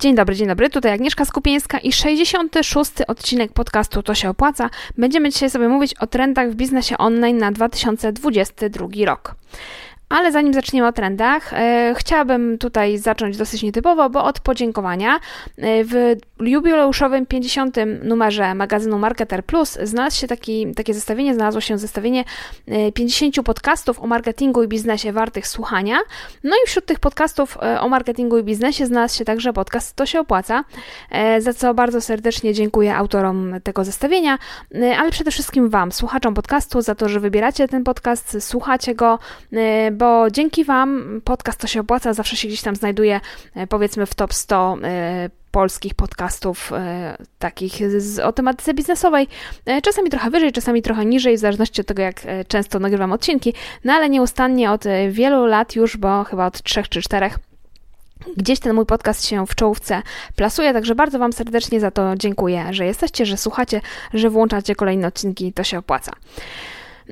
Dzień dobry, dzień dobry. Tutaj Agnieszka Skupieńska i 66. odcinek podcastu To się opłaca. Będziemy dzisiaj sobie mówić o trendach w biznesie online na 2022 rok. Ale zanim zaczniemy o trendach, e, chciałabym tutaj zacząć dosyć nietypowo, bo od podziękowania. E, w jubileuszowym 50. numerze magazynu Marketer Plus znalazł się taki, takie zestawienie, znalazło się zestawienie 50 e, podcastów o marketingu i biznesie wartych słuchania. No i wśród tych podcastów e, o marketingu i biznesie znalazł się także podcast To się opłaca, e, za co bardzo serdecznie dziękuję autorom tego zestawienia, e, ale przede wszystkim Wam, słuchaczom podcastu, za to, że wybieracie ten podcast, słuchacie go, bo dzięki Wam podcast to się opłaca, zawsze się gdzieś tam znajduje, e, powiedzmy w top 100 e, polskich podcastów e, takich z, o tematyce biznesowej. Czasami trochę wyżej, czasami trochę niżej, w zależności od tego, jak często nagrywam odcinki, no ale nieustannie od wielu lat już, bo chyba od trzech czy czterech Gdzieś ten mój podcast się w czołówce plasuje, także bardzo Wam serdecznie za to dziękuję, że jesteście, że słuchacie, że włączacie kolejne odcinki, to się opłaca.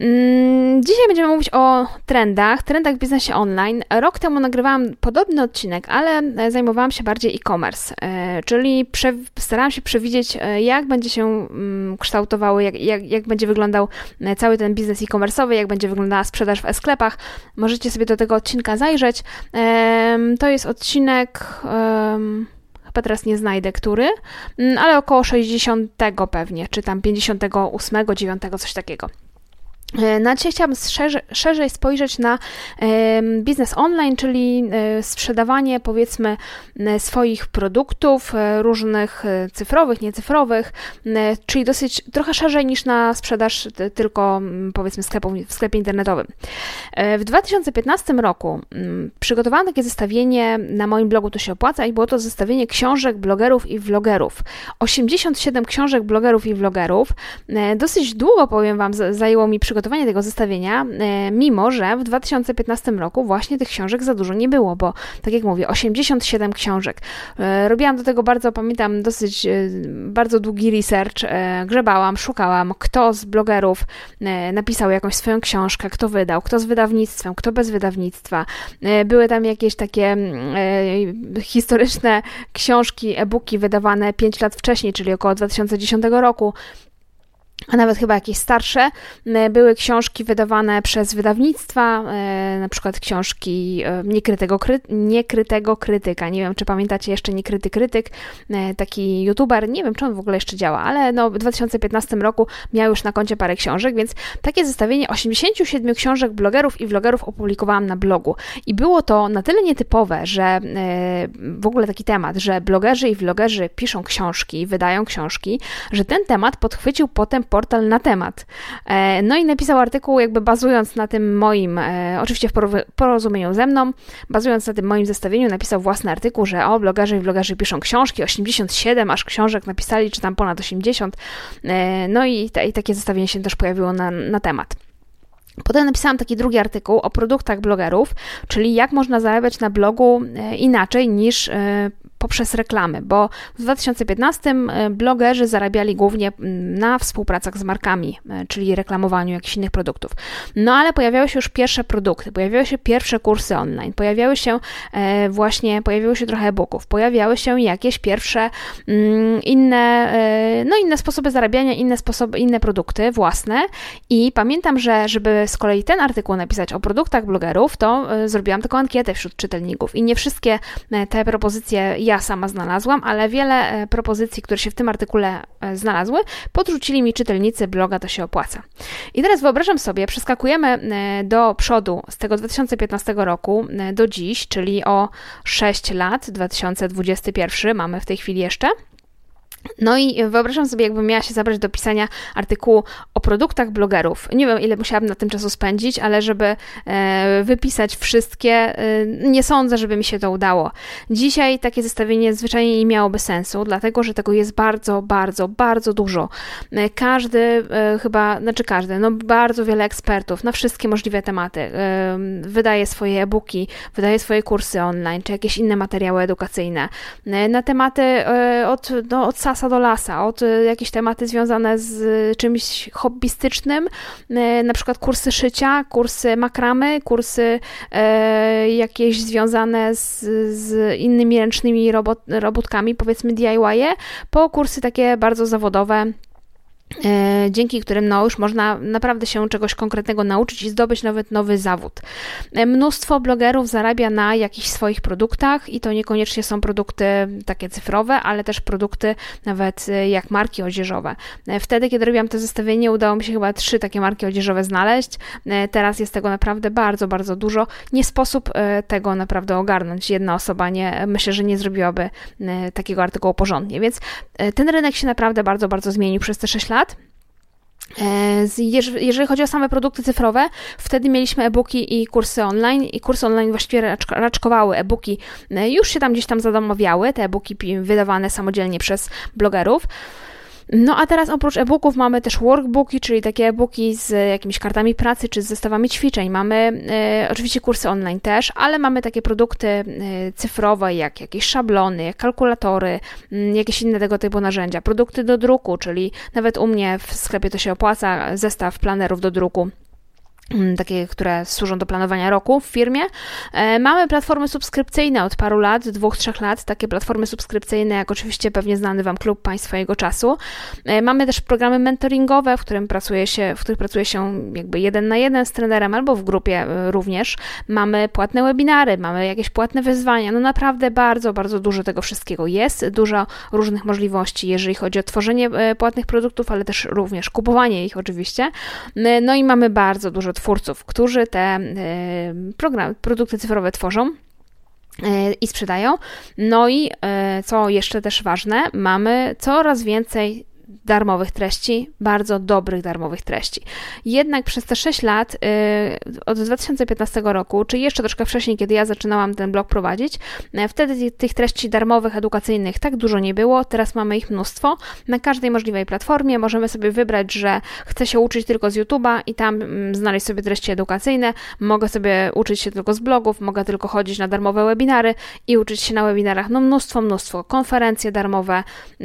Mm, dzisiaj będziemy mówić o trendach, trendach w biznesie online. Rok temu nagrywałam podobny odcinek, ale zajmowałam się bardziej e-commerce, e, czyli starałam się przewidzieć, e, jak będzie się mm, kształtowały, jak, jak, jak będzie wyglądał e, cały ten biznes e-commerce'owy, jak będzie wyglądała sprzedaż w e-sklepach. Możecie sobie do tego odcinka zajrzeć. To jest odcinek chyba teraz nie znajdę który, mm, ale około 60 pewnie, czy tam 58, 9, coś takiego. E, na dzisiaj chciałabym szerzej, spojrzeć na biznes online, czyli e, sprzedawanie powiedzmy e, swoich produktów różnych cyfrowych, niecyfrowych, czyli dosyć trochę szerzej niż na sprzedaż tylko powiedzmy sklepu, w sklepie internetowym. W 2015 roku przygotowałam takie zestawienie na moim blogu To się opłaca i było to zestawienie książek blogerów i vlogerów. 87 książek blogerów i vlogerów. Dosyć długo, powiem Wam, zajęło mi przygotowanie przygotowanie tego zestawienia, e, mimo że w 2015 roku właśnie tych książek za dużo nie było, bo tak jak mówię, 87 książek. E, robiłam do tego bardzo, pamiętam, dosyć e, bardzo długi research, grzebałam, szukałam, kto z blogerów napisał jakąś swoją książkę, kto wydał, kto z wydawnictwem, kto bez wydawnictwa. Były tam jakieś takie historyczne książki, e-booki wydawane 5 lat wcześniej, czyli około 2010 roku a nawet chyba jakieś starsze, były książki wydawane przez wydawnictwa, e, na przykład książki e, Niekrytego, kry, Niekrytego Krytyka. Nie wiem, czy pamiętacie jeszcze Niekryty Krytyk, e, taki youtuber, nie wiem, czy on w ogóle jeszcze działa, ale no, w 2015 roku miał już na koncie parę książek, więc takie zestawienie 87 książek blogerów i vlogerów opublikowałam na blogu. I było to na tyle nietypowe, że w ogóle taki temat, że blogerzy i vlogerzy piszą książki, wydają książki, że ten temat podchwycił potem portal na temat. E, no i napisał artykuł, jakby bazując na tym moim, e, oczywiście w porozumieniu ze mną, bazując na tym moim zestawieniu, napisał własny artykuł, że o, blogerzy i blogerzy piszą książki, 87 aż książek napisali, czy tam ponad 80. E, no i, i takie zestawienie się też pojawiło na, na temat. Potem napisałam taki drugi artykuł o produktach blogerów, czyli jak można zarabiać na blogu inaczej niż poprzez reklamy, bo w 2015 e, blogerzy zarabiali głównie na współpracach z markami, e, czyli reklamowaniu jakichś innych produktów. No ale pojawiały się już pierwsze produkty, pojawiały się pierwsze kursy online, pojawiały się e, właśnie, pojawiły się trochę e-booków, pojawiały się jakieś pierwsze inne, no inne sposoby zarabiania, inne sposoby, inne produkty własne i pamiętam, że żeby z kolei ten artykuł napisać o produktach blogerów, to zrobiłam taką ankietę wśród czytelników i nie wszystkie te propozycje ja sama znalazłam, ale wiele e, propozycji, które się w tym artykule e, znalazły, podrzucili mi czytelnicy bloga To się opłaca. I teraz wyobrażam sobie, przeskakujemy e, do przodu z tego 2015 roku do dziś, czyli o 6 lat, 2021 mamy w tej chwili jeszcze. No i wyobrażam sobie, jakbym miała się zabrać do pisania artykułu o produktach blogerów. Nie wiem, ile musiałabym na tym czasu spędzić, ale żeby e, wypisać wszystkie, e, nie sądzę, żeby mi się to udało. Dzisiaj takie zestawienie zwyczajnie nie miałoby sensu, dlatego że tego jest bardzo, bardzo, bardzo dużo. E, każdy, chyba, znaczy każdy, no bardzo wiele ekspertów na wszystkie możliwe tematy wydaje swoje e-booki, wydaje swoje kursy online, czy jakieś inne materiały edukacyjne na tematy od, no, od do lasa, od e, jakieś tematy związane z czymś hobbystycznym, na przykład kursy szycia, kursy makramy, kursy jakieś związane z, z innymi ręcznymi robot, robótkami, powiedzmy DIY, po kursy takie bardzo zawodowe, E, dzięki którym no, już można naprawdę się czegoś konkretnego nauczyć i zdobyć nawet nowy zawód. E, mnóstwo blogerów zarabia na jakichś swoich produktach i to niekoniecznie są produkty takie cyfrowe, ale też produkty nawet e, jak marki odzieżowe. Wtedy, kiedy robiłam to zestawienie, udało mi się chyba trzy takie marki odzieżowe znaleźć. Teraz jest tego naprawdę bardzo, bardzo dużo. Nie sposób tego naprawdę ogarnąć. Jedna osoba nie, myślę, że nie zrobiłaby takiego artykułu porządnie, więc ten rynek się naprawdę bardzo, bardzo zmienił przez te 6 lat lat. E, jeżeli chodzi o same produkty cyfrowe, wtedy mieliśmy e-booki i kursy online i kursy online właściwie raczkowały e-booki, e, już się tam gdzieś tam zadomowiały, te e-booki wydawane samodzielnie przez blogerów. No a teraz oprócz e-booków mamy też workbooki, czyli takie e-booki z jakimiś kartami pracy czy z zestawami ćwiczeń. Mamy e, oczywiście kursy online też, ale mamy takie produkty e, cyfrowe jak jakieś szablony, kalkulatory, mm, jakieś inne tego typu narzędzia. Produkty do druku, czyli nawet u mnie w sklepie to się opłaca, zestaw planerów do druku takie, które służą do planowania roku w firmie. E, mamy platformy subskrypcyjne od paru lat, dwóch, trzech lat, takie platformy subskrypcyjne, jak oczywiście pewnie znany Wam klub Państwa Jego Czasu. E, mamy też programy mentoringowe, w, którym pracuje się, w których pracuje się jakby jeden na jeden z trenerem albo w grupie e, również. Mamy płatne webinary, mamy jakieś płatne wyzwania. No naprawdę bardzo, bardzo dużo tego wszystkiego jest. Dużo różnych możliwości, jeżeli chodzi o tworzenie płatnych produktów, ale też również kupowanie ich oczywiście. No i mamy bardzo dużo twórców, którzy te programy, produkty cyfrowe tworzą y, i sprzedają. No i y, co jeszcze też ważne, mamy coraz więcej darmowych treści, bardzo dobrych darmowych treści. Jednak przez te 6 lat, yy, od 2015 roku, czy jeszcze troszkę wcześniej, kiedy ja zaczynałam ten blog prowadzić, yy, wtedy tych treści darmowych, edukacyjnych tak dużo nie było, teraz mamy ich mnóstwo. Na każdej możliwej platformie możemy sobie wybrać, że chcę się uczyć tylko z YouTube'a i tam yy, znaleźć sobie treści edukacyjne, mogę sobie uczyć się tylko z blogów, mogę tylko chodzić na darmowe webinary i uczyć się na webinarach, no mnóstwo, mnóstwo, konferencje darmowe, y,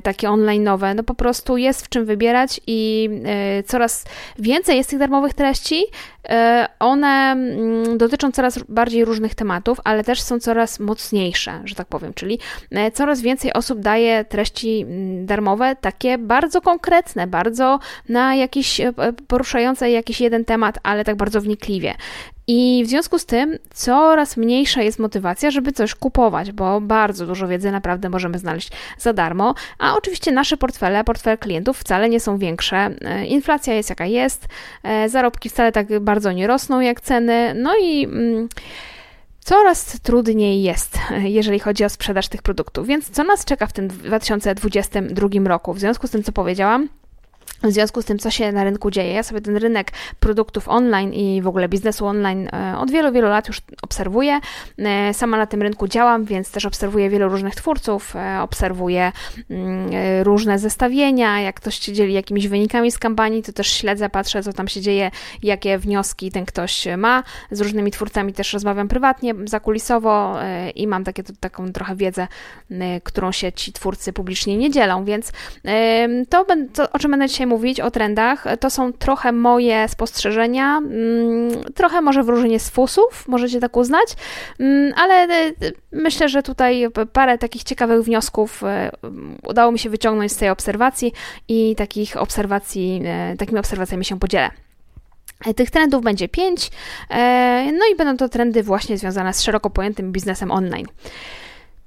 takie online'owe, no po prostu jest w czym wybierać i e, coraz więcej jest tych darmowych treści. E, one mm, dotyczą coraz bardziej różnych tematów, ale też są coraz mocniejsze, że tak powiem, czyli e, coraz więcej osób daje treści mm, darmowe, takie bardzo konkretne, bardzo na jakiś poruszające jakiś jeden temat, ale tak bardzo wnikliwie. I w związku z tym coraz mniejsza jest motywacja, żeby coś kupować, bo bardzo dużo wiedzy naprawdę możemy znaleźć za darmo, a oczywiście nasze portfele, portfele klientów wcale nie są większe. E, inflacja jest jaka jest, e, zarobki wcale tak bardzo nie rosną jak ceny, no i. Mm, coraz trudniej jest, jeżeli chodzi o sprzedaż tych produktów. Więc co nas czeka w tym 2022 roku? W związku z tym, co powiedziałam, w związku z tym, co się na rynku dzieje, ja sobie ten rynek produktów online i w ogóle biznesu online e, od wielu, wielu lat już obserwuję. E, sama na tym rynku działam, więc też obserwuję wielu różnych twórców, e, obserwuję mm, różne zestawienia. Jak ktoś się dzieli jakimiś wynikami z kampanii, to też śledzę, patrzę, co tam się dzieje, jakie wnioski ten ktoś ma. Z różnymi twórcami też rozmawiam prywatnie, zakulisowo i mam takie, taką trochę wiedzę, którą się ci twórcy publicznie nie dzielą, więc to, to o czym będę dzisiaj mówić o trendach, to są trochę moje spostrzeżenia, mm, trochę może wróżenie z fusów, możecie tak uznać, mm, ale e, myślę, że tutaj parę takich ciekawych wniosków e, udało mi się wyciągnąć z tej obserwacji i takich obserwacji, e, takimi obserwacjami się podzielę. Tych trendów będzie pięć, no i będą to trendy właśnie związane z szeroko pojętym biznesem online.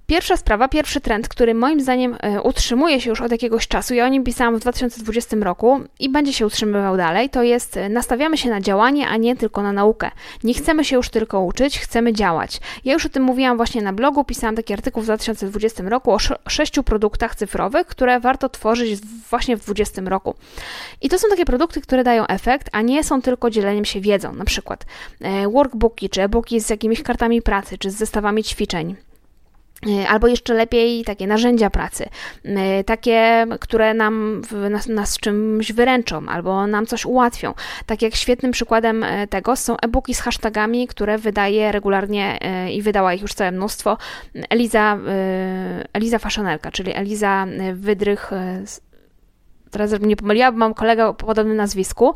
Pierwsza sprawa, pierwszy trend, który moim zdaniem e, utrzymuje się już od jakiegoś czasu, ja o nim pisałam w 2020 roku i będzie się utrzymywał dalej, to jest e, nastawiamy się na działanie, a nie tylko na naukę. Nie chcemy się już tylko uczyć, chcemy działać. Ja już o tym mówiłam właśnie na blogu, pisałam taki artykuł w 2020 roku o sześciu produktach cyfrowych, które warto tworzyć właśnie w 2020 roku. I to są takie produkty, które dają efekt, a nie są tylko dzieleniem się wiedzą, na przykład e, workbooki, czy e-booki z jakimiś kartami pracy, czy z zestawami ćwiczeń albo jeszcze lepiej takie narzędzia pracy, e, takie, które nam nas, nas czymś wyręczą albo nam coś ułatwią. Tak jak świetnym przykładem e, tego są e-booki z hashtagami, które wydaje regularnie i wydała ich już całe mnóstwo Eliza, Eliza Faszonelka, czyli Eliza Wydrych teraz żebym nie pomyliła, bo mam kolegę o podobnym nazwisku,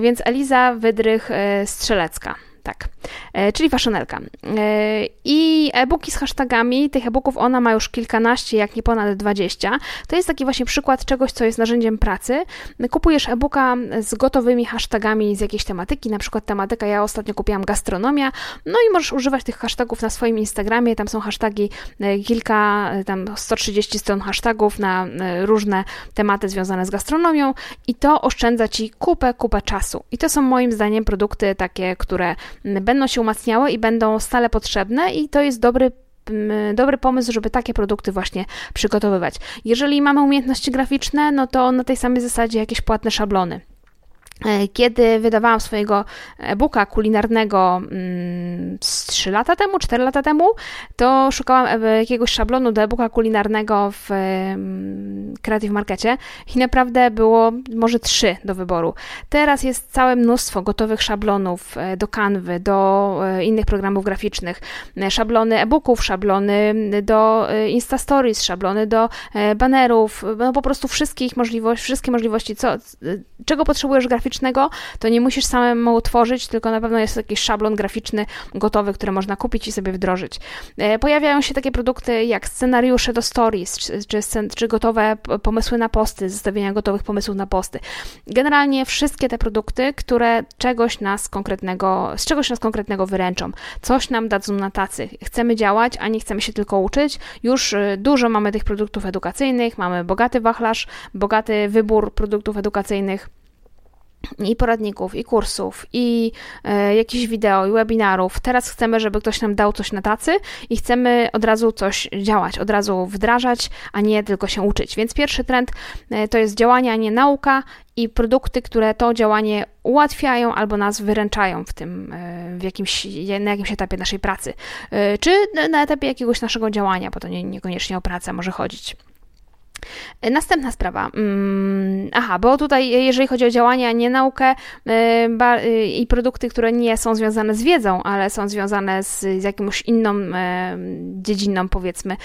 więc Eliza Wydrych Strzelecka. Tak, e, czyli faszonelka. E, I e-booki z hashtagami, tych e-booków ona ma już kilkanaście, jak nie ponad dwadzieścia. To jest taki właśnie przykład czegoś, co jest narzędziem pracy. Kupujesz e-booka z gotowymi hashtagami z jakiejś tematyki, na przykład tematyka, ja ostatnio kupiłam gastronomia, no i możesz używać tych hashtagów na swoim Instagramie, tam są hashtagi, e, kilka, tam 130 stron hashtagów na różne tematy związane z gastronomią i to oszczędza Ci kupę, kupę czasu. I to są moim zdaniem produkty takie, które będą się umacniały i będą stale potrzebne i to jest dobry dobry pomysł, żeby takie produkty właśnie przygotowywać. Jeżeli mamy umiejętności graficzne, no to na tej samej zasadzie jakieś płatne szablony. E, kiedy wydawałam swojego e-booka kulinarnego 3 mm, lata temu, 4 lata temu, to szukałam e, jakiegoś szablonu do e-booka kulinarnego w mm, Creative Markecie i naprawdę było może 3 do wyboru. Teraz jest całe mnóstwo gotowych szablonów e, do Canvy, do innych programów graficznych, szablony e-booków, szablony do Insta Stories, szablony do banerów, no po prostu wszystkich możliwości, wszystkie możliwości, co, czego potrzebujesz graficznie graficznego, to nie musisz samemu tworzyć, tylko na pewno jest jakiś szablon graficzny gotowy, który można kupić i sobie wdrożyć. E, pojawiają się takie produkty jak scenariusze do stories, czy, czy, czy gotowe pomysły na posty, zestawienia gotowych pomysłów na posty. Generalnie wszystkie te produkty, które czegoś nas konkretnego, z czegoś nas konkretnego wyręczą, coś nam dadzą na tacy. Chcemy działać, a nie chcemy się tylko uczyć. Już y, dużo mamy tych produktów edukacyjnych, mamy bogaty wachlarz, bogaty wybór produktów edukacyjnych i poradników, i kursów, i e, jakichś wideo, i webinarów. Teraz chcemy, żeby ktoś nam dał coś na tacy i chcemy od razu coś działać, od razu wdrażać, a nie tylko się uczyć. Więc pierwszy trend e, to jest działanie, a nie nauka i produkty, które to działanie ułatwiają albo nas wyręczają w tym, e, w jakimś, na jakimś etapie naszej pracy, czy na etapie jakiegoś naszego działania, bo to nie, niekoniecznie o pracę może chodzić. Następna sprawa. Mm, aha, bo tutaj, jeżeli chodzi o działania, nie naukę y, y, i produkty, które nie są związane z wiedzą, ale są związane z, z jakąś inną dziedziną, powiedzmy,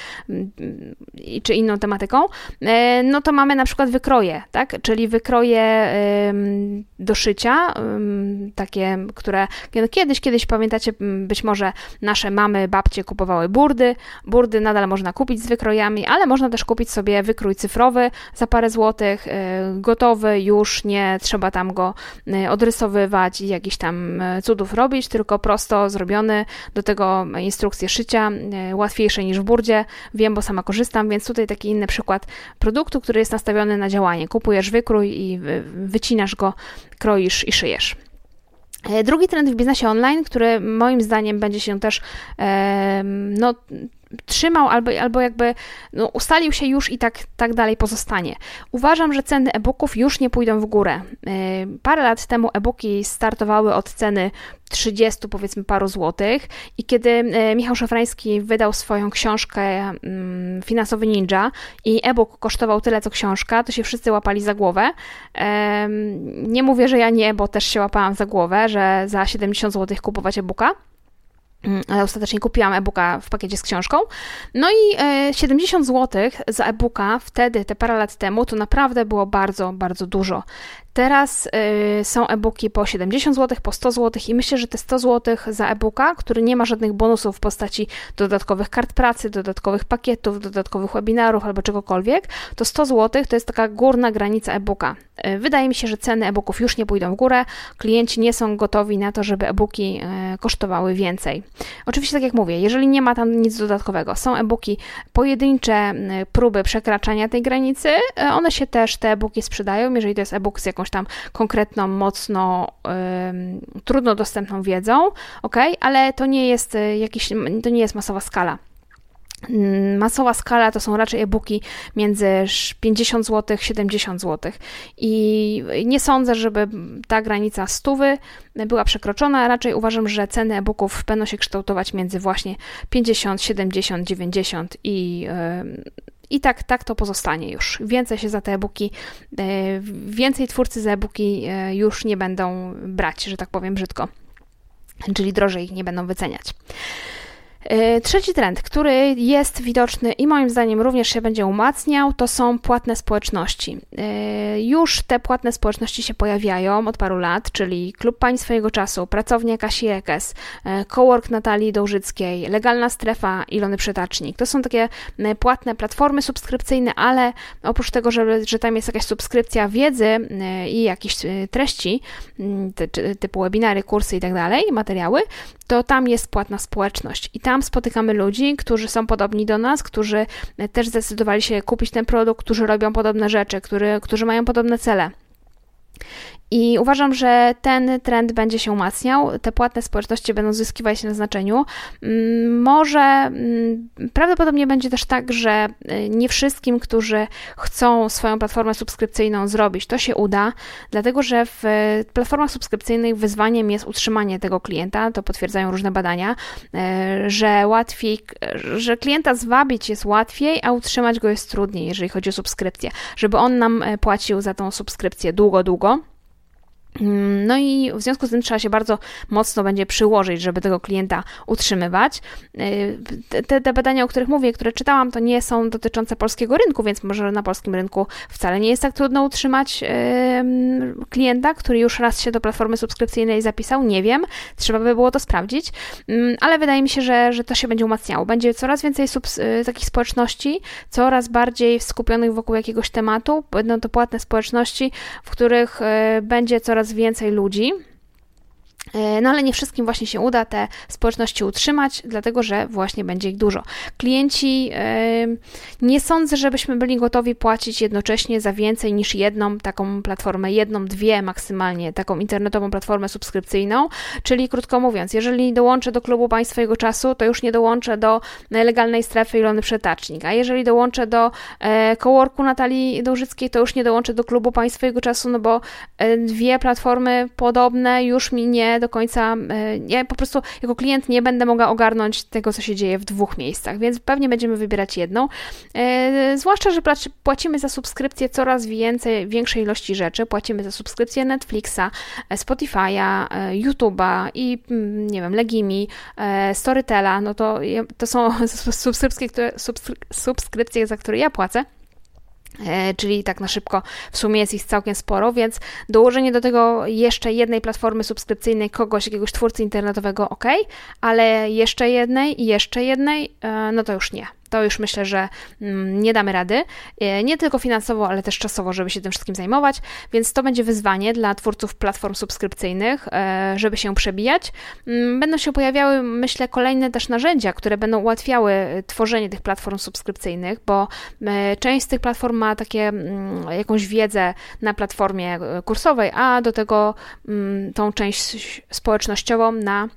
czy inną tematyką, e, no to mamy na przykład wykroje, tak? Czyli wykroje do szycia, takie, które no kiedyś, kiedyś pamiętacie, być może nasze mamy, babcie kupowały burdy. Burdy nadal można kupić z wykrojami, ale można też kupić sobie wykrój strój cyfrowy za parę złotych, y, gotowy, już nie trzeba tam go y, odrysowywać i jakichś tam y, cudów robić, tylko prosto zrobiony, do tego instrukcje szycia, łatwiejsze niż w burdzie, wiem, bo sama korzystam, więc tutaj taki inny przykład produktu, który jest nastawiony na działanie. Kupujesz wykrój i wycinasz go, kroisz i szyjesz. Drugi trend w biznesie online, który moim zdaniem będzie się też no, trzymał albo, albo jakby no, ustalił się już i tak, tak dalej pozostanie. Uważam, że ceny e-booków już nie pójdą w górę. Y, parę lat temu e-booki startowały od ceny 30 powiedzmy paru złotych i kiedy y, Michał Szafrański wydał swoją książkę mm, Finansowy Ninja i e-book kosztował tyle co książka, to się wszyscy łapali za głowę. Nie mówię, że ja nie, bo też się łapałam za głowę, że za 70 zł kupować e-booka ale ostatecznie kupiłam e-booka w pakiecie z książką. No i 70 zł za e-booka wtedy, te parę lat temu, to naprawdę było bardzo, bardzo dużo. Teraz y, są e-booki po 70 zł, po 100 zł i myślę, że te 100 zł za e-booka, który nie ma żadnych bonusów w postaci dodatkowych kart pracy, dodatkowych pakietów, dodatkowych webinarów albo czegokolwiek, to 100 zł to jest taka górna granica e-booka. Y, wydaje mi się, że ceny e-booków już nie pójdą w górę, klienci nie są gotowi na to, żeby e-booki y, kosztowały więcej. Oczywiście, tak jak mówię, jeżeli nie ma tam nic dodatkowego, są e-booki pojedyncze, y, próby przekraczania tej granicy, one się też, te e-booki sprzedają, jeżeli to jest e-book z jakąś tam konkretną, mocno trudno dostępną wiedzą, ok, ale to nie jest jakiś, to nie jest masowa skala. Mm, masowa skala to są raczej e-booki między 50 zł, 70 zł. I nie sądzę, żeby ta granica stówy była przekroczona. Raczej uważam, że ceny e-booków będą się kształtować między właśnie 50, 70, 90 i i tak, tak to pozostanie już. Więcej się za te e-booki, e, więcej twórcy za e-booki e, już nie będą brać, że tak powiem brzydko. Czyli drożej ich nie będą wyceniać. E, trzeci trend, który jest widoczny i moim zdaniem również się będzie umacniał, to są płatne społeczności. E, już te płatne społeczności się pojawiają od paru lat, czyli Klub Pani Swojego Czasu, Pracownia Kasi Ekes, e, Cowork Natalii Dołżyckiej, Legalna Strefa Ilony Przetacznik. To są takie płatne platformy subskrypcyjne, ale oprócz tego, że, że tam jest jakaś subskrypcja wiedzy i jakichś treści, typu webinary, kursy i tak dalej, materiały, to tam jest płatna społeczność i tam spotykamy ludzi, którzy są podobni do nas, którzy też zdecydowali się kupić ten produkt, którzy robią podobne rzeczy, który, którzy mają podobne cele. I uważam, że ten trend będzie się umacniał, te płatne społeczności będą zyskiwać na znaczeniu. Mm, może mm, prawdopodobnie będzie też tak, że y, nie wszystkim, którzy chcą swoją platformę subskrypcyjną zrobić, to się uda, dlatego że w platformach subskrypcyjnych wyzwaniem jest utrzymanie tego klienta, to potwierdzają różne badania, y, że łatwiej, że klienta zwabić jest łatwiej, a utrzymać go jest trudniej, jeżeli chodzi o subskrypcję, żeby on nam y, płacił za tą subskrypcję długo, długo. Mm, no i w związku z tym trzeba się bardzo mocno będzie przyłożyć, żeby tego klienta utrzymywać. Y, te, te, badania, o których mówię, które czytałam, to nie są dotyczące polskiego rynku, więc może na polskim rynku wcale nie jest tak trudno utrzymać klienta, który już raz się do platformy subskrypcyjnej zapisał. Nie wiem, trzeba by było to sprawdzić, mm, ale wydaje mi się, że, że to się będzie umacniało. Będzie coraz więcej y, takich społeczności, coraz bardziej skupionych wokół jakiegoś tematu. Będą to płatne społeczności, w których y, będzie coraz coraz więcej ludzi. E, no ale nie wszystkim właśnie się uda te społeczności utrzymać, dlatego że właśnie będzie ich dużo. Klienci, nie sądzę, żebyśmy byli gotowi płacić jednocześnie za więcej niż jedną taką platformę, jedną, dwie maksymalnie, taką internetową platformę subskrypcyjną, czyli krótko mówiąc, jeżeli dołączę do klubu Państwa jego czasu, to już nie dołączę do legalnej strefy Ilony Przetacznik, a jeżeli dołączę do e, coworku Natalii Dążyckiej, to już nie dołączę do klubu Państwa jego czasu, no bo e, dwie platformy podobne już mi nie do końca, e, ja po prostu jako klient nie będę mogła ogarnąć tego, co się dzieje w dwóch miejscach, więc pewnie będziemy wybierać jedną. E, zwłaszcza, że płacimy za subskrypcję coraz więcej, większej ilości rzeczy. Płacimy za subskrypcję Netflixa, e, Spotify'a, YouTube'a i mm, nie wiem, Legimi, Storytela, no to, to są subskrypcje, które, subskrypcje, za które ja płacę. E, czyli tak na szybko w sumie jest ich całkiem sporo, więc dołożenie do tego jeszcze jednej platformy subskrypcyjnej kogoś, jakiegoś twórcy internetowego, ok, ale jeszcze jednej i jeszcze jednej, e, no to już nie to już myślę, że mm, nie damy rady. E, nie tylko finansowo, ale też czasowo, żeby się tym wszystkim zajmować, więc to będzie wyzwanie dla twórców platform subskrypcyjnych, e, żeby się przebijać. Mm, będą się pojawiały, myślę, kolejne też narzędzia, które będą ułatwiały e, tworzenie tych platform subskrypcyjnych, bo część z tych platform ma takie mm, jakąś wiedzę na platformie kursowej, a do tego tą część społecznościową na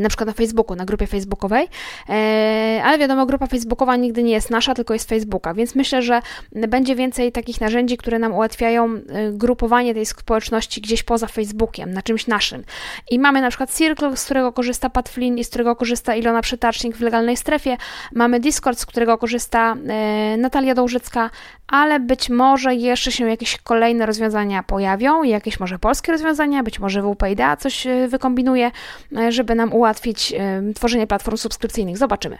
na przykład na Facebooku, na grupie facebookowej, e, ale wiadomo, grupa facebookowa nigdy nie jest nasza, tylko jest Facebooka, więc myślę, że będzie więcej takich narzędzi, które nam ułatwiają e, grupowanie tej społeczności gdzieś poza Facebookiem, na czymś naszym. I mamy na przykład Circle, z którego korzysta Pat Flynn i z którego korzysta Ilona Przytacznik w legalnej strefie, mamy Discord, z którego korzysta Natalia Dołżycka, ale być może jeszcze się jakieś kolejne rozwiązania pojawią, jakieś może polskie rozwiązania, być może WPIDA coś wykombinuje, żeby nam ułatwić tworzenie platform subskrypcyjnych. Zobaczymy.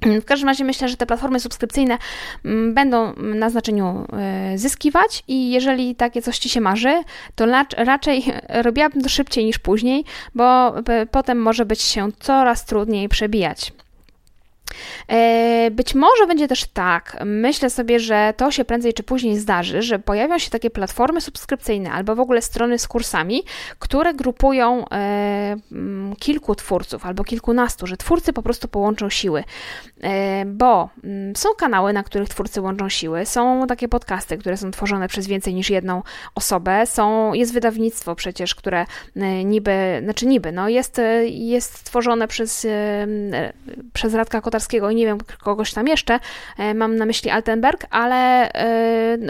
W każdym razie myślę, że te platformy subskrypcyjne mm, będą na znaczeniu e, zyskiwać i jeżeli takie coś Ci się marzy, to raczej robiłabym to szybciej niż później, bo potem może być się coraz trudniej przebijać. E, być może będzie też tak, myślę sobie, że to się prędzej czy później zdarzy, że pojawią się takie platformy subskrypcyjne albo w ogóle strony z kursami, które grupują e, mm, kilku twórców albo kilkunastu, że twórcy po prostu połączą siły, e, bo mm, są kanały, na których twórcy łączą siły, są takie podcasty, które są tworzone przez więcej niż jedną osobę, są, jest wydawnictwo przecież, które niby, znaczy niby, no jest, jest tworzone przez, przez Radka Kotarskiego I nie wiem, kogoś tam jeszcze, mam na myśli Altenberg, ale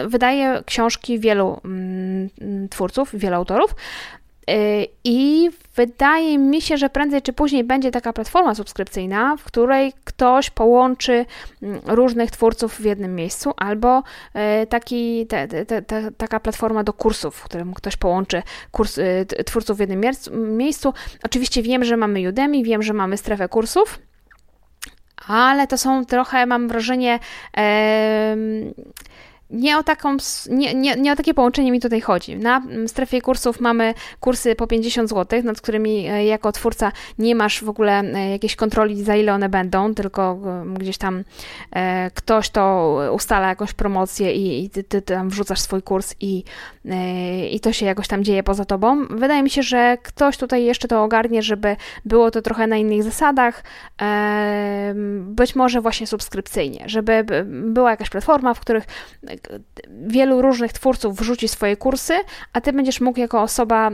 wydaje książki wielu mm, twórców, wielu autorów. Y, I wydaje mi się, że prędzej czy później będzie taka platforma subskrypcyjna, w której ktoś połączy mm, różnych twórców w jednym miejscu, albo taki, te, te, te, taka platforma do kursów, w którym ktoś połączy kurs, twórców w jednym miejscu. Oczywiście wiem, że mamy Udemy, wiem, że mamy strefę kursów, ale to są trochę, mam wrażenie, nie o, taką, nie, nie, nie o takie połączenie mi tutaj chodzi. Na strefie kursów mamy kursy po 50 zł, nad którymi e, jako twórca nie masz w ogóle e, jakiejś kontroli, za ile one będą, tylko gdzieś tam e, ktoś to ustala jakąś promocję i, i ty, ty, tam wrzucasz swój kurs i, i to się jakoś tam dzieje poza tobą. Wydaje mi się, że ktoś tutaj jeszcze to ogarnie, żeby było to trochę na innych zasadach, być może właśnie subskrypcyjnie, żeby była jakaś platforma, w których wielu różnych twórców wrzuci swoje kursy, a ty będziesz mógł jako osoba e,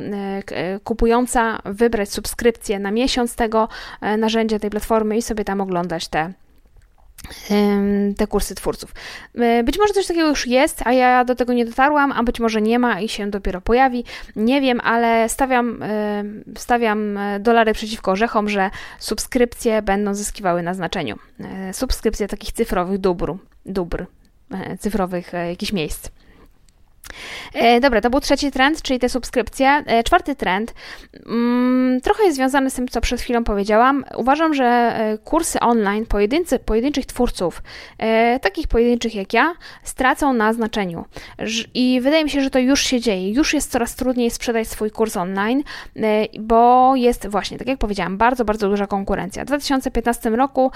e, kupująca wybrać subskrypcję na miesiąc tego e, narzędzia, tej platformy i sobie tam oglądać te te kursy twórców. Być może coś takiego już jest, a ja do tego nie dotarłam, a być może nie ma i się dopiero pojawi. Nie wiem, ale stawiam, stawiam dolary przeciwko orzechom, że subskrypcje będą zyskiwały na znaczeniu. Subskrypcje takich cyfrowych dóbr, dóbr E, cyfrowych e, jakichś miejsc. E, dobra, to był trzeci trend, czyli te subskrypcje. Czwarty trend, mm, trochę jest związany z tym, co przed chwilą powiedziałam. Uważam, że kursy online pojedyncy, pojedynczych twórców, takich pojedynczych jak ja, stracą na znaczeniu. I wydaje mi się, że to już się dzieje. Już jest coraz trudniej sprzedać swój kurs online, bo jest właśnie, tak jak powiedziałam, bardzo, bardzo duża konkurencja. W 2015 roku,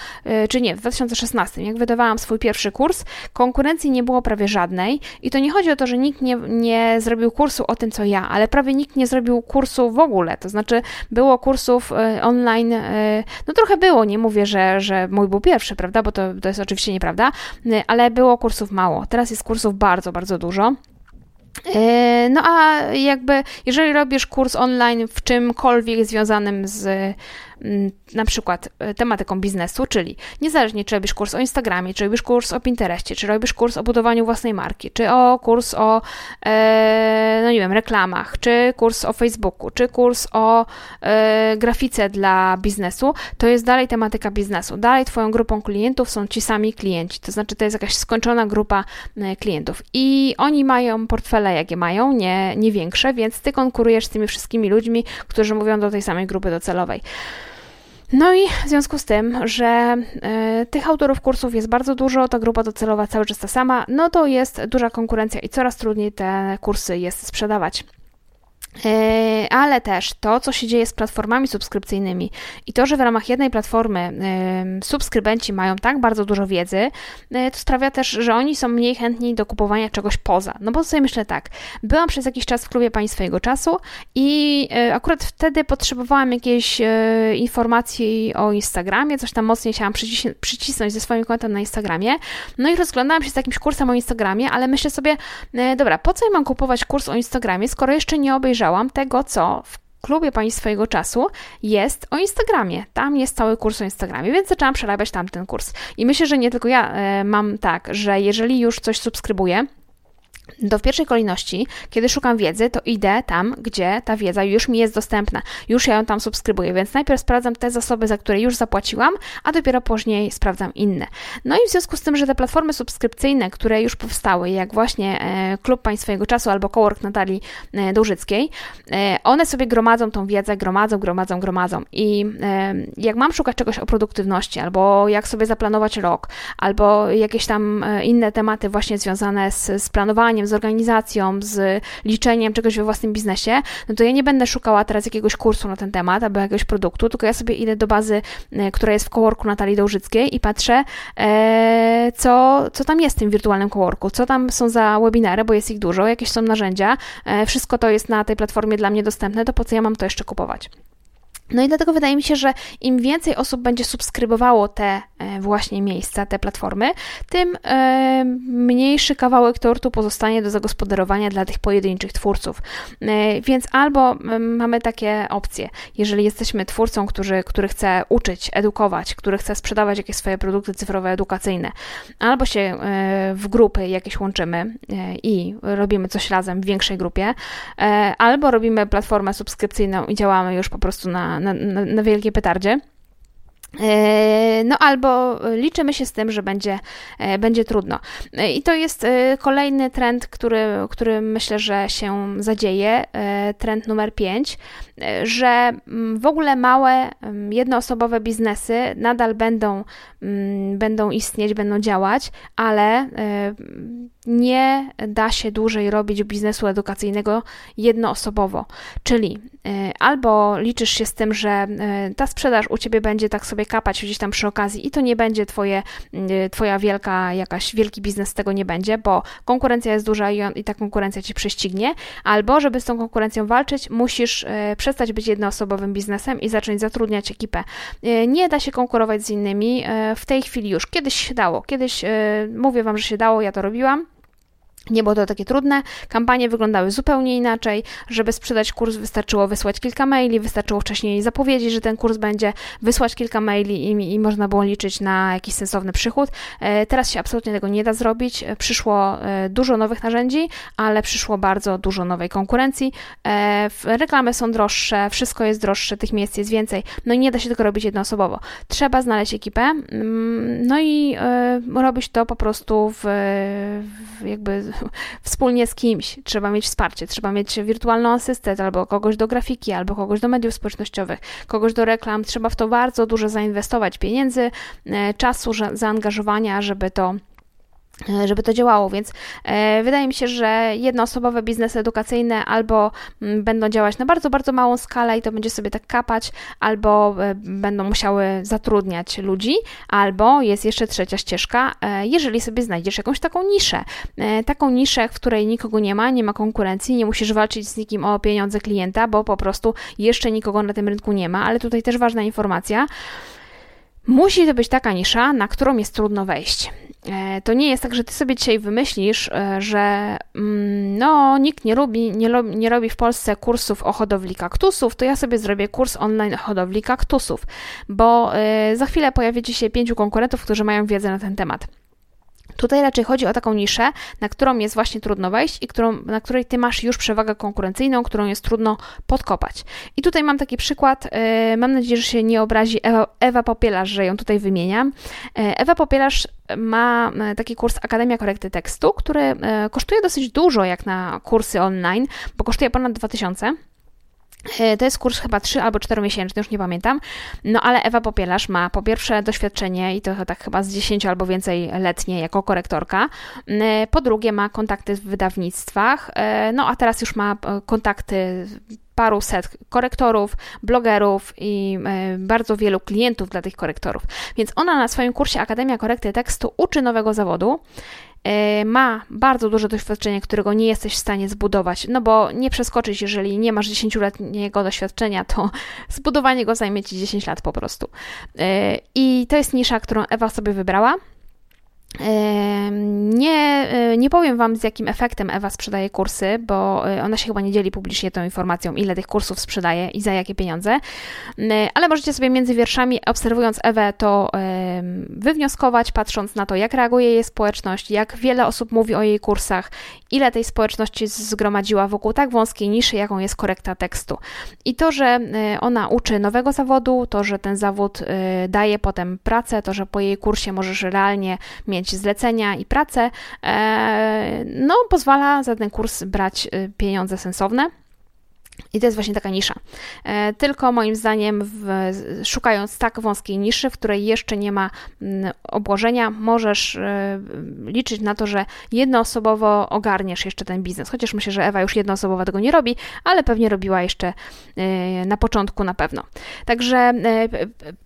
czy nie, w 2016, jak wydawałam swój pierwszy kurs, konkurencji nie było prawie żadnej i to nie chodzi o to, że nikt nikt nie, nie zrobił kursu o tym, co ja, ale prawie nikt nie zrobił kursu w ogóle. To znaczy, było kursów e, online, e, no trochę było, nie mówię, że, że mój był pierwszy, prawda, bo to, to jest oczywiście nieprawda, e, ale było kursów mało. Teraz jest kursów bardzo, bardzo dużo. No a jakby, jeżeli robisz kurs online w czymkolwiek związanym z na przykład e, tematyką biznesu, czyli niezależnie czy robisz kurs o Instagramie, czy robisz kurs o Pinterestie, czy robisz kurs o budowaniu własnej marki, czy o kurs o, e, no nie wiem, reklamach, czy kurs o Facebooku, czy kurs o e, grafice dla biznesu, to jest dalej tematyka biznesu. Dalej Twoją grupą klientów są ci sami klienci, to znaczy to jest jakaś skończona grupa klientów i oni mają portfele, jakie mają, nie, nie większe, więc Ty konkurujesz z tymi wszystkimi ludźmi, którzy mówią do tej samej grupy docelowej. No i w związku z tym, że y, tych autorów kursów jest bardzo dużo, ta grupa docelowa cały czas ta sama, no to jest duża konkurencja i coraz trudniej te kursy jest sprzedawać. E, ale też to, co się dzieje z platformami subskrypcyjnymi i to, że w ramach jednej platformy subskrybenci mają tak bardzo dużo wiedzy, e, to sprawia też, że oni są mniej chętni do kupowania czegoś poza. No bo sobie myślę tak, byłam przez jakiś czas w klubie Pani swojego czasu i e, akurat wtedy potrzebowałam jakiejś informacji o Instagramie, coś tam mocniej chciałam przycisnąć ze swoim kontem na Instagramie, no i rozglądałam się z jakimś kursem o Instagramie, ale myślę sobie, dobra, po co ja mam kupować kurs o Instagramie, skoro jeszcze nie obejrzałam obejrzałam tego, co w klubie Pani swojego czasu jest o Instagramie. Tam jest cały kurs o Instagramie, więc zaczęłam przerabiać tamten kurs. I myślę, że nie tylko ja e, mam tak, że jeżeli już coś subskrybuję, do w pierwszej kolejności, kiedy szukam wiedzy, to idę tam, gdzie ta wiedza już mi jest dostępna, już ja ją tam subskrybuję, więc najpierw sprawdzam te zasoby, za które już zapłaciłam, a dopiero później sprawdzam inne. No i w związku z tym, że te platformy subskrypcyjne, które już powstały, jak właśnie e, Klub Państwowego Czasu albo Cowork Natalii e, Dłużyckiej, e, one sobie gromadzą tą wiedzę, gromadzą, gromadzą, gromadzą i jak mam szukać czegoś o produktywności, albo jak sobie zaplanować rok, albo jakieś tam inne tematy właśnie związane z, z planowaniem, z organizacją, z liczeniem czegoś we własnym biznesie, no to ja nie będę szukała teraz jakiegoś kursu na ten temat albo jakiegoś produktu, tylko ja sobie idę do bazy, e, która jest w kołorku Natalii Dołżyckiej i patrzę, e, co, co tam jest w tym wirtualnym kołorku, co tam są za webinary, bo jest ich dużo, jakieś są narzędzia, e, wszystko to jest na tej platformie dla mnie dostępne, to po co ja mam to jeszcze kupować? No i dlatego wydaje mi się, że im więcej osób będzie subskrybowało te właśnie miejsca, te platformy, tym mniejszy kawałek tortu pozostanie do zagospodarowania dla tych pojedynczych twórców. Więc albo mamy takie opcje, jeżeli jesteśmy twórcą, który, który chce uczyć, edukować, który chce sprzedawać jakieś swoje produkty cyfrowe, edukacyjne, albo się w grupy jakieś łączymy i robimy coś razem w większej grupie, albo robimy platformę subskrypcyjną i działamy już po prostu na, na, na, wielkiej petardzie. E, no albo liczymy się z tym, że będzie, e, będzie trudno. E, I to jest kolejny trend, który, który myślę, że się zadzieje. Trend numer 5, że mm, w ogóle małe, mm, jednoosobowe biznesy nadal będą, mm, będą istnieć, będą działać, ale nie da się dłużej robić biznesu edukacyjnego jednoosobowo. Czyli albo liczysz się z tym, że ta sprzedaż u ciebie będzie tak sobie kapać gdzieś tam przy okazji i to nie będzie twoje, twoja wielka, jakaś wielki biznes z tego nie będzie, bo konkurencja jest duża i, ta konkurencja ci prześcignie, albo żeby z tą konkurencją walczyć, musisz przestać być jednoosobowym biznesem i zacząć zatrudniać ekipę. Nie da się konkurować z innymi w tej chwili już. Kiedyś się dało, kiedyś mówię Wam, że się dało, ja to robiłam. Nie było to takie trudne, kampanie wyglądały zupełnie inaczej. Żeby sprzedać kurs, wystarczyło wysłać kilka maili, wystarczyło wcześniej zapowiedzieć, że ten kurs będzie, wysłać kilka maili i, i można było liczyć na jakiś sensowny przychód. E, teraz się absolutnie tego nie da zrobić. E, przyszło e, dużo nowych narzędzi, ale przyszło bardzo dużo nowej konkurencji. Reklamy są droższe, wszystko jest droższe, tych miejsc jest więcej, no i nie da się tego robić jednoosobowo. Trzeba znaleźć ekipę, mm, no i robić to po prostu w, w jakby wspólnie z kimś. Trzeba mieć wsparcie, trzeba mieć wirtualną asystę, albo kogoś do grafiki, albo kogoś do mediów społecznościowych, kogoś do reklam. Trzeba w to bardzo dużo zainwestować pieniędzy, e, czasu, zaangażowania, żeby to żeby to działało, więc e, wydaje mi się, że jednoosobowe biznesy edukacyjne albo mm, będą działać na bardzo, bardzo małą skalę i to będzie sobie tak kapać, albo e, będą musiały zatrudniać ludzi, albo jest jeszcze trzecia ścieżka, e, jeżeli sobie znajdziesz jakąś taką niszę, e, taką niszę, w której nikogo nie ma, nie ma konkurencji, nie musisz walczyć z nikim o pieniądze klienta, bo po prostu jeszcze nikogo na tym rynku nie ma, ale tutaj też ważna informacja, Musi to być taka nisza, na którą jest trudno wejść. E, to nie jest tak, że ty sobie dzisiaj wymyślisz, e, że mm, no, nikt nie robi, nie, nie robi w Polsce kursów o hodowli kaktusów, to ja sobie zrobię kurs online o hodowli kaktusów, bo e, za chwilę pojawi ci się pięciu konkurentów, którzy mają wiedzę na ten temat. Tutaj raczej chodzi o taką niszę, na którą jest właśnie trudno wejść i którą, na której ty masz już przewagę konkurencyjną, którą jest trudno podkopać. I tutaj mam taki przykład, e, mam nadzieję, że się nie obrazi Ewa, Ewa Popielarz, że ją tutaj wymieniam. E, Ewa Popielarz ma e, taki kurs Akademia Korekty Tekstu, który kosztuje dosyć dużo jak na kursy online, bo kosztuje ponad 2000 E, to jest kurs chyba 3 albo 4 miesięczny, już nie pamiętam. No ale Ewa Popielarz ma po pierwsze doświadczenie i to tak chyba z 10 albo więcej letnie jako korektorka. E, po drugie ma kontakty w wydawnictwach. E, no a teraz już ma kontakty paru set korektorów, blogerów i bardzo wielu klientów dla tych korektorów. Więc ona na swoim kursie Akademia Korekty Tekstu uczy nowego zawodu E, ma bardzo duże doświadczenie, którego nie jesteś w stanie zbudować, no bo nie przeskoczyć, jeżeli nie masz 10-letniego doświadczenia, to zbudowanie go zajmie ci 10 lat po prostu. E, I to jest nisza, którą Ewa sobie wybrała. Nie, e, nie powiem Wam, z jakim efektem Ewa sprzedaje kursy, bo e, ona się chyba nie dzieli publicznie tą informacją, ile tych kursów sprzedaje i za jakie pieniądze, ale możecie sobie między wierszami, obserwując Ewę, to wywnioskować, patrząc na to, jak reaguje jej społeczność, jak wiele osób mówi o jej kursach, ile tej społeczności zgromadziła wokół tak wąskiej niszy, jaką jest korekta tekstu. I to, że e, ona uczy nowego zawodu, to, że ten zawód daje potem pracę, to, że po jej kursie możesz realnie mieć mieć zlecenia i pracę, e, no pozwala za ten kurs brać e, pieniądze sensowne. I to jest właśnie taka nisza. E, tylko moim zdaniem, w, szukając tak wąskiej niszy, w której jeszcze nie ma mm, obłożenia, możesz liczyć na to, że jednoosobowo ogarniesz jeszcze ten biznes. Chociaż myślę, że Ewa już jednoosobowo tego nie robi, ale pewnie robiła jeszcze na początku na pewno. Także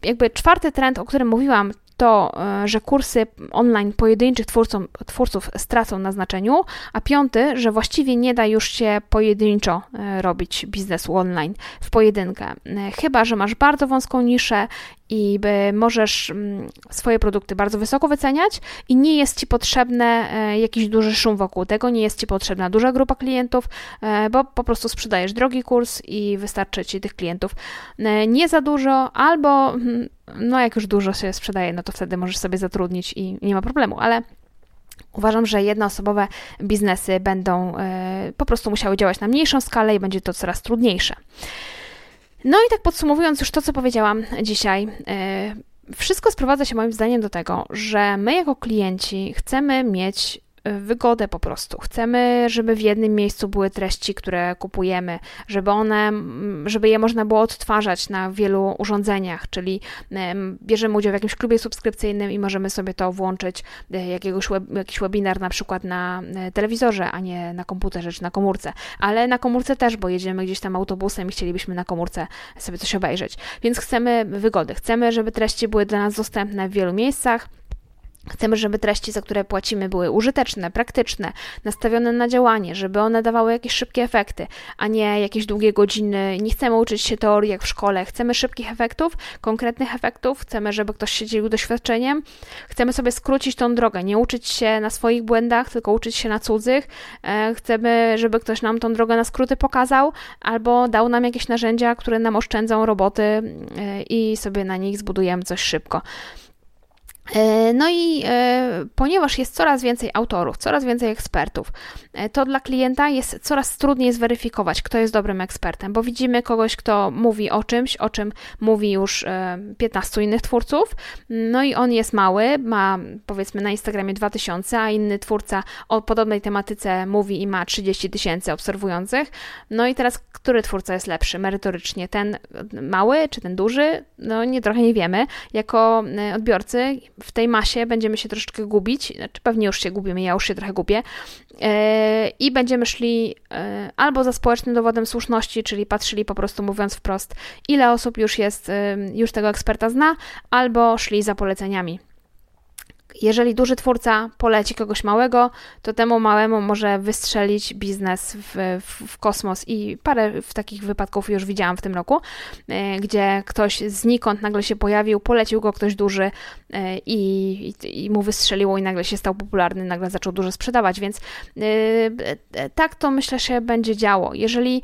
jakby czwarty trend, o którym mówiłam, to, e, że kursy online pojedynczych twórcom, twórców stracą na znaczeniu, a piąty, że właściwie nie da już się pojedynczo e, robić biznesu online w pojedynkę. E, chyba, że masz bardzo wąską niszę i możesz mm, swoje produkty bardzo wysoko wyceniać i nie jest Ci potrzebny e, jakiś duży szum wokół tego, nie jest Ci potrzebna duża grupa klientów, e, bo po prostu sprzedajesz drogi kurs i wystarczy Ci tych klientów e, nie za dużo, albo mm, no jak już dużo się sprzedaje, no to wtedy możesz sobie zatrudnić i nie ma problemu, ale Uważam, że jednoosobowe biznesy będą po prostu musiały działać na mniejszą skalę i będzie to coraz trudniejsze. No i tak podsumowując już to, co powiedziałam dzisiaj, e, wszystko sprowadza się moim zdaniem do tego, że my jako klienci chcemy mieć wygodę po prostu. Chcemy, żeby w jednym miejscu były treści, które kupujemy, żeby one, żeby je można było odtwarzać na wielu urządzeniach, czyli bierzemy udział w jakimś klubie subskrypcyjnym i możemy sobie to włączyć, e, jakiegoś web, jakiś webinar na przykład na e, telewizorze, a nie na komputerze czy na komórce. Ale na komórce też, bo jedziemy gdzieś tam autobusem i chcielibyśmy na komórce sobie coś obejrzeć. Więc chcemy wygody, chcemy, żeby treści były dla nas dostępne w wielu miejscach. Chcemy, żeby treści, za które płacimy, były użyteczne, praktyczne, nastawione na działanie, żeby one dawały jakieś szybkie efekty, a nie jakieś długie godziny. Nie chcemy uczyć się teorii jak w szkole. Chcemy szybkich efektów, konkretnych efektów. Chcemy, żeby ktoś się dzielił doświadczeniem. Chcemy sobie skrócić tą drogę, nie uczyć się na swoich błędach, tylko uczyć się na cudzych. E, chcemy, żeby ktoś nam tą drogę na skróty pokazał, albo dał nam jakieś narzędzia, które nam oszczędzą roboty e, i sobie na nich zbudujemy coś szybko. E, no i e, ponieważ jest coraz więcej autorów, coraz więcej ekspertów, e, to dla klienta jest coraz trudniej zweryfikować, kto jest dobrym ekspertem, bo widzimy kogoś, kto mówi o czymś, o czym mówi już 15 innych twórców, no i on jest mały, ma powiedzmy na Instagramie 2000, a inny twórca o podobnej tematyce mówi i ma 30 tysięcy obserwujących. No i teraz, który twórca jest lepszy merytorycznie? Ten mały czy ten duży? No nie, trochę nie wiemy. Jako odbiorcy w tej masie będziemy się troszeczkę gubić, znaczy pewnie już się gubimy, ja już się trochę gubię, e, i będziemy szli e, albo za społecznym dowodem słuszności, czyli patrzyli po prostu mówiąc wprost, ile osób już jest, już tego eksperta zna, albo szli za poleceniami jeżeli duży twórca poleci kogoś małego, to temu małemu może wystrzelić biznes w, w, w, kosmos i parę w takich wypadków już widziałam w tym roku, e, gdzie ktoś znikąd nagle się pojawił, polecił go ktoś duży e, i, i, i mu wystrzeliło i nagle się stał popularny, nagle zaczął dużo sprzedawać, więc e, tak to myślę się będzie działo. Jeżeli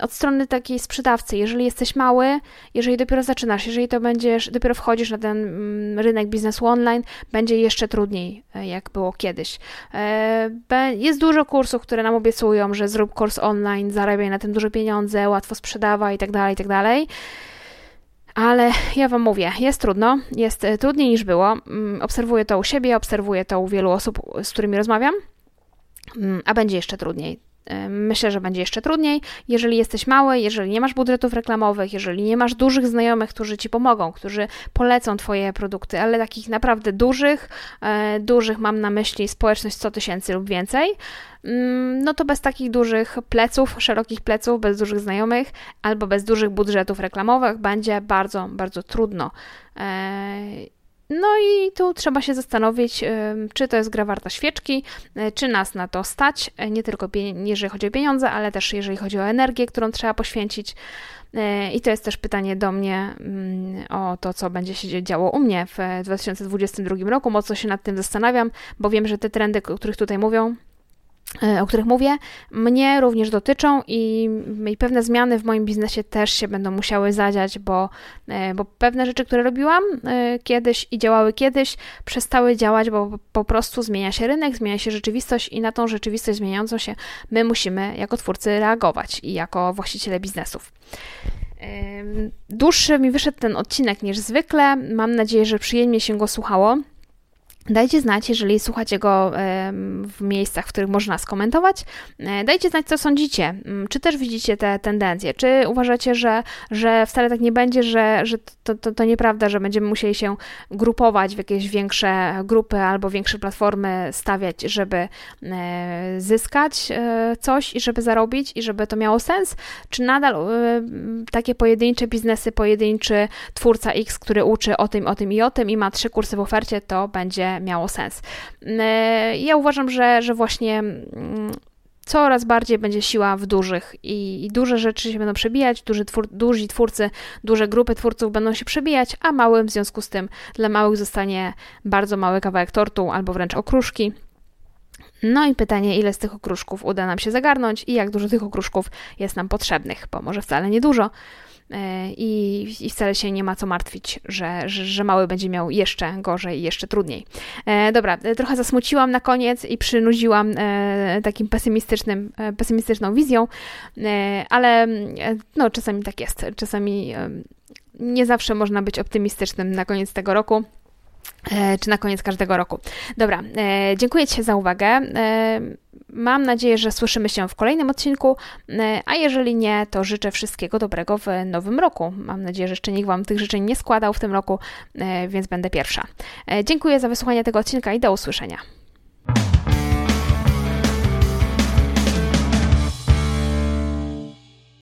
od strony takiej sprzedawcy, jeżeli jesteś mały, jeżeli dopiero zaczynasz, jeżeli to będziesz, dopiero wchodzisz na ten mm, rynek biznesu online, będzie jeszcze trudniej, e, jak było kiedyś. E, jest dużo kursów, które nam obiecują, że zrób kurs online, zarabiaj na tym duże pieniądze, łatwo sprzedawaj itd., tak itd., tak ale ja Wam mówię, jest trudno, jest e, trudniej niż było. Mm, obserwuję to u siebie, obserwuję to u wielu osób, z którymi rozmawiam, mm, a będzie jeszcze trudniej. Myślę, że będzie jeszcze trudniej, jeżeli jesteś mały, jeżeli nie masz budżetów reklamowych, jeżeli nie masz dużych znajomych, którzy ci pomogą, którzy polecą Twoje produkty, ale takich naprawdę dużych, e, dużych mam na myśli społeczność 100 tysięcy lub więcej, mm, no to bez takich dużych pleców, szerokich pleców, bez dużych znajomych albo bez dużych budżetów reklamowych będzie bardzo, bardzo trudno. No i tu trzeba się zastanowić, czy to jest gra warta świeczki, e, czy nas na to stać, e, nie tylko jeżeli chodzi o pieniądze, ale też jeżeli chodzi o energię, którą trzeba poświęcić. E, I to jest też pytanie do mnie mm, o to, co będzie się działo u mnie w 2022 roku. Mocno się nad tym zastanawiam, bo wiem, że te trendy, o których tutaj mówią, o których mówię, mnie również dotyczą i, i, pewne zmiany w moim biznesie też się będą musiały zadziać, bo, e, bo pewne rzeczy, które robiłam e, kiedyś i działały kiedyś, przestały działać, bo po prostu zmienia się rynek, zmienia się rzeczywistość i na tą rzeczywistość zmieniającą się my musimy jako twórcy reagować i jako właściciele biznesów. Dłuższy mi wyszedł ten odcinek niż zwykle. Mam nadzieję, że przyjemnie się go słuchało. Dajcie znać, jeżeli słuchacie go w miejscach, w których można skomentować. E, dajcie znać, co sądzicie. Mm, czy też widzicie te tendencje? Czy uważacie, że, że wcale tak nie będzie, że, że to, to, to nieprawda, że będziemy musieli się grupować w jakieś większe grupy albo większe platformy stawiać, żeby e, zyskać e, coś i żeby zarobić i żeby to miało sens? Czy nadal takie pojedyncze biznesy, pojedynczy twórca X, który uczy o tym, o tym i o tym i ma trzy kursy w ofercie, to będzie miało sens. E, ja uważam, że, że właśnie mm, coraz bardziej będzie siła w dużych i, i duże rzeczy się będą przebijać, duży twór, duzi twórcy, duże grupy twórców będą się przebijać, a małym w związku z tym dla małych zostanie bardzo mały kawałek tortu albo wręcz okruszki. No i pytanie, ile z tych okruszków uda nam się zagarnąć i jak dużo tych okruszków jest nam potrzebnych, bo może wcale niedużo. E, I, I wcale się nie ma co martwić, że, że, że mały będzie miał jeszcze gorzej i jeszcze trudniej. E, dobra, e, trochę zasmuciłam na koniec i przynudziłam e, takim pesymistycznym, e, pesymistyczną wizją, e, ale no, czasami tak jest. Czasami nie zawsze można być optymistycznym na koniec tego roku. E, czy na koniec każdego roku. Dobra, e, dziękuję Ci za uwagę. E, mam nadzieję, że słyszymy się w kolejnym odcinku, a jeżeli nie, to życzę wszystkiego dobrego w nowym roku. Mam nadzieję, że jeszcze nikt Wam tych życzeń nie składał w tym roku, więc będę pierwsza. Dziękuję za wysłuchanie tego odcinka i do usłyszenia.